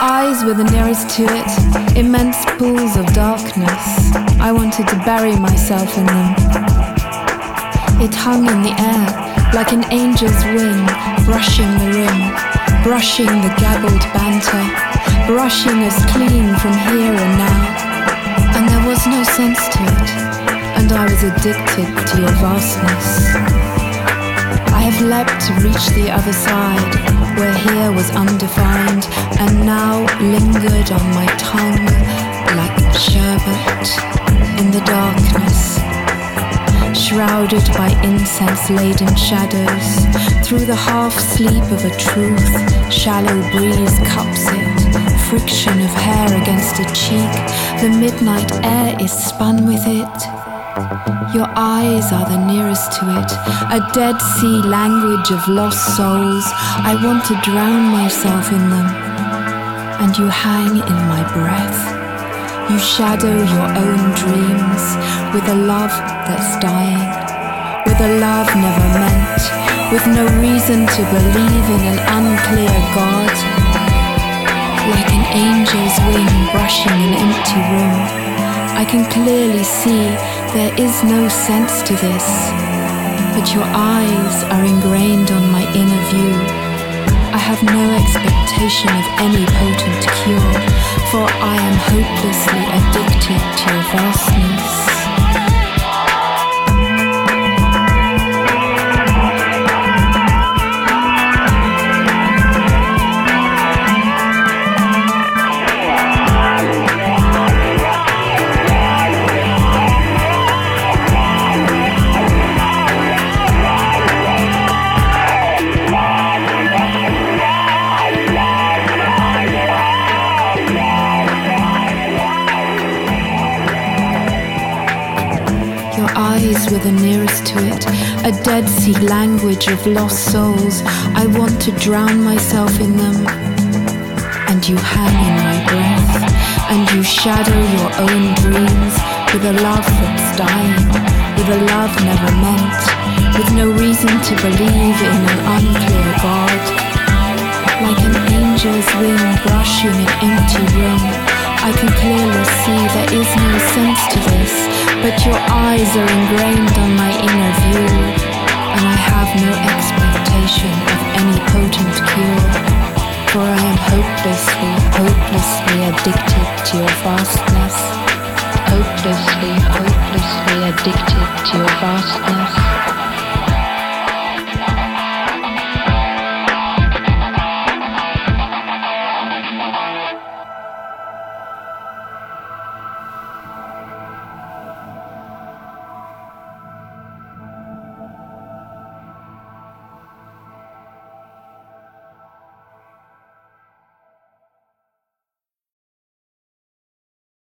eyes were the nearest to it, immense pools of darkness. I wanted to bury myself in them. It hung in the air like an angel's wing, brushing the rim, brushing the gabbled banter, brushing us clean from here and now. And there was no sense to it, and I was addicted to your vastness. To reach the other side, where here was undefined, and now lingered on my tongue like sherbet in the darkness. Shrouded by incense laden shadows, through the half sleep of a truth, shallow breeze cups it, friction of hair against a cheek, the midnight air is spun with it. Your eyes are the nearest to it, a Dead Sea language of lost souls. I want to drown myself in them, and you hang in my breath. You shadow your own dreams with a love that's dying, with a love never meant, with no reason to believe in an unclear God. Like an angel's wing brushing an empty room, I can clearly see there is no sense to this, but your eyes are ingrained on my inner view. I have no expectation of any potent cure, for I am hopelessly addicted to your vastness. Your eyes were the nearest to it, a Dead Sea language of lost souls. I want to drown myself in them. And you hang in my breath, and you shadow your own dreams with a love that's dying, with a love never meant, with no reason to believe in an unclear God. Like an angel's wing brushing an empty room, I can clearly see there is no sense to this, but your eyes are ingrained on my inner view, and I have no expectation of any potent cure, for I am hopelessly, hopelessly addicted to your vastness, hopelessly, hopelessly addicted to your vastness.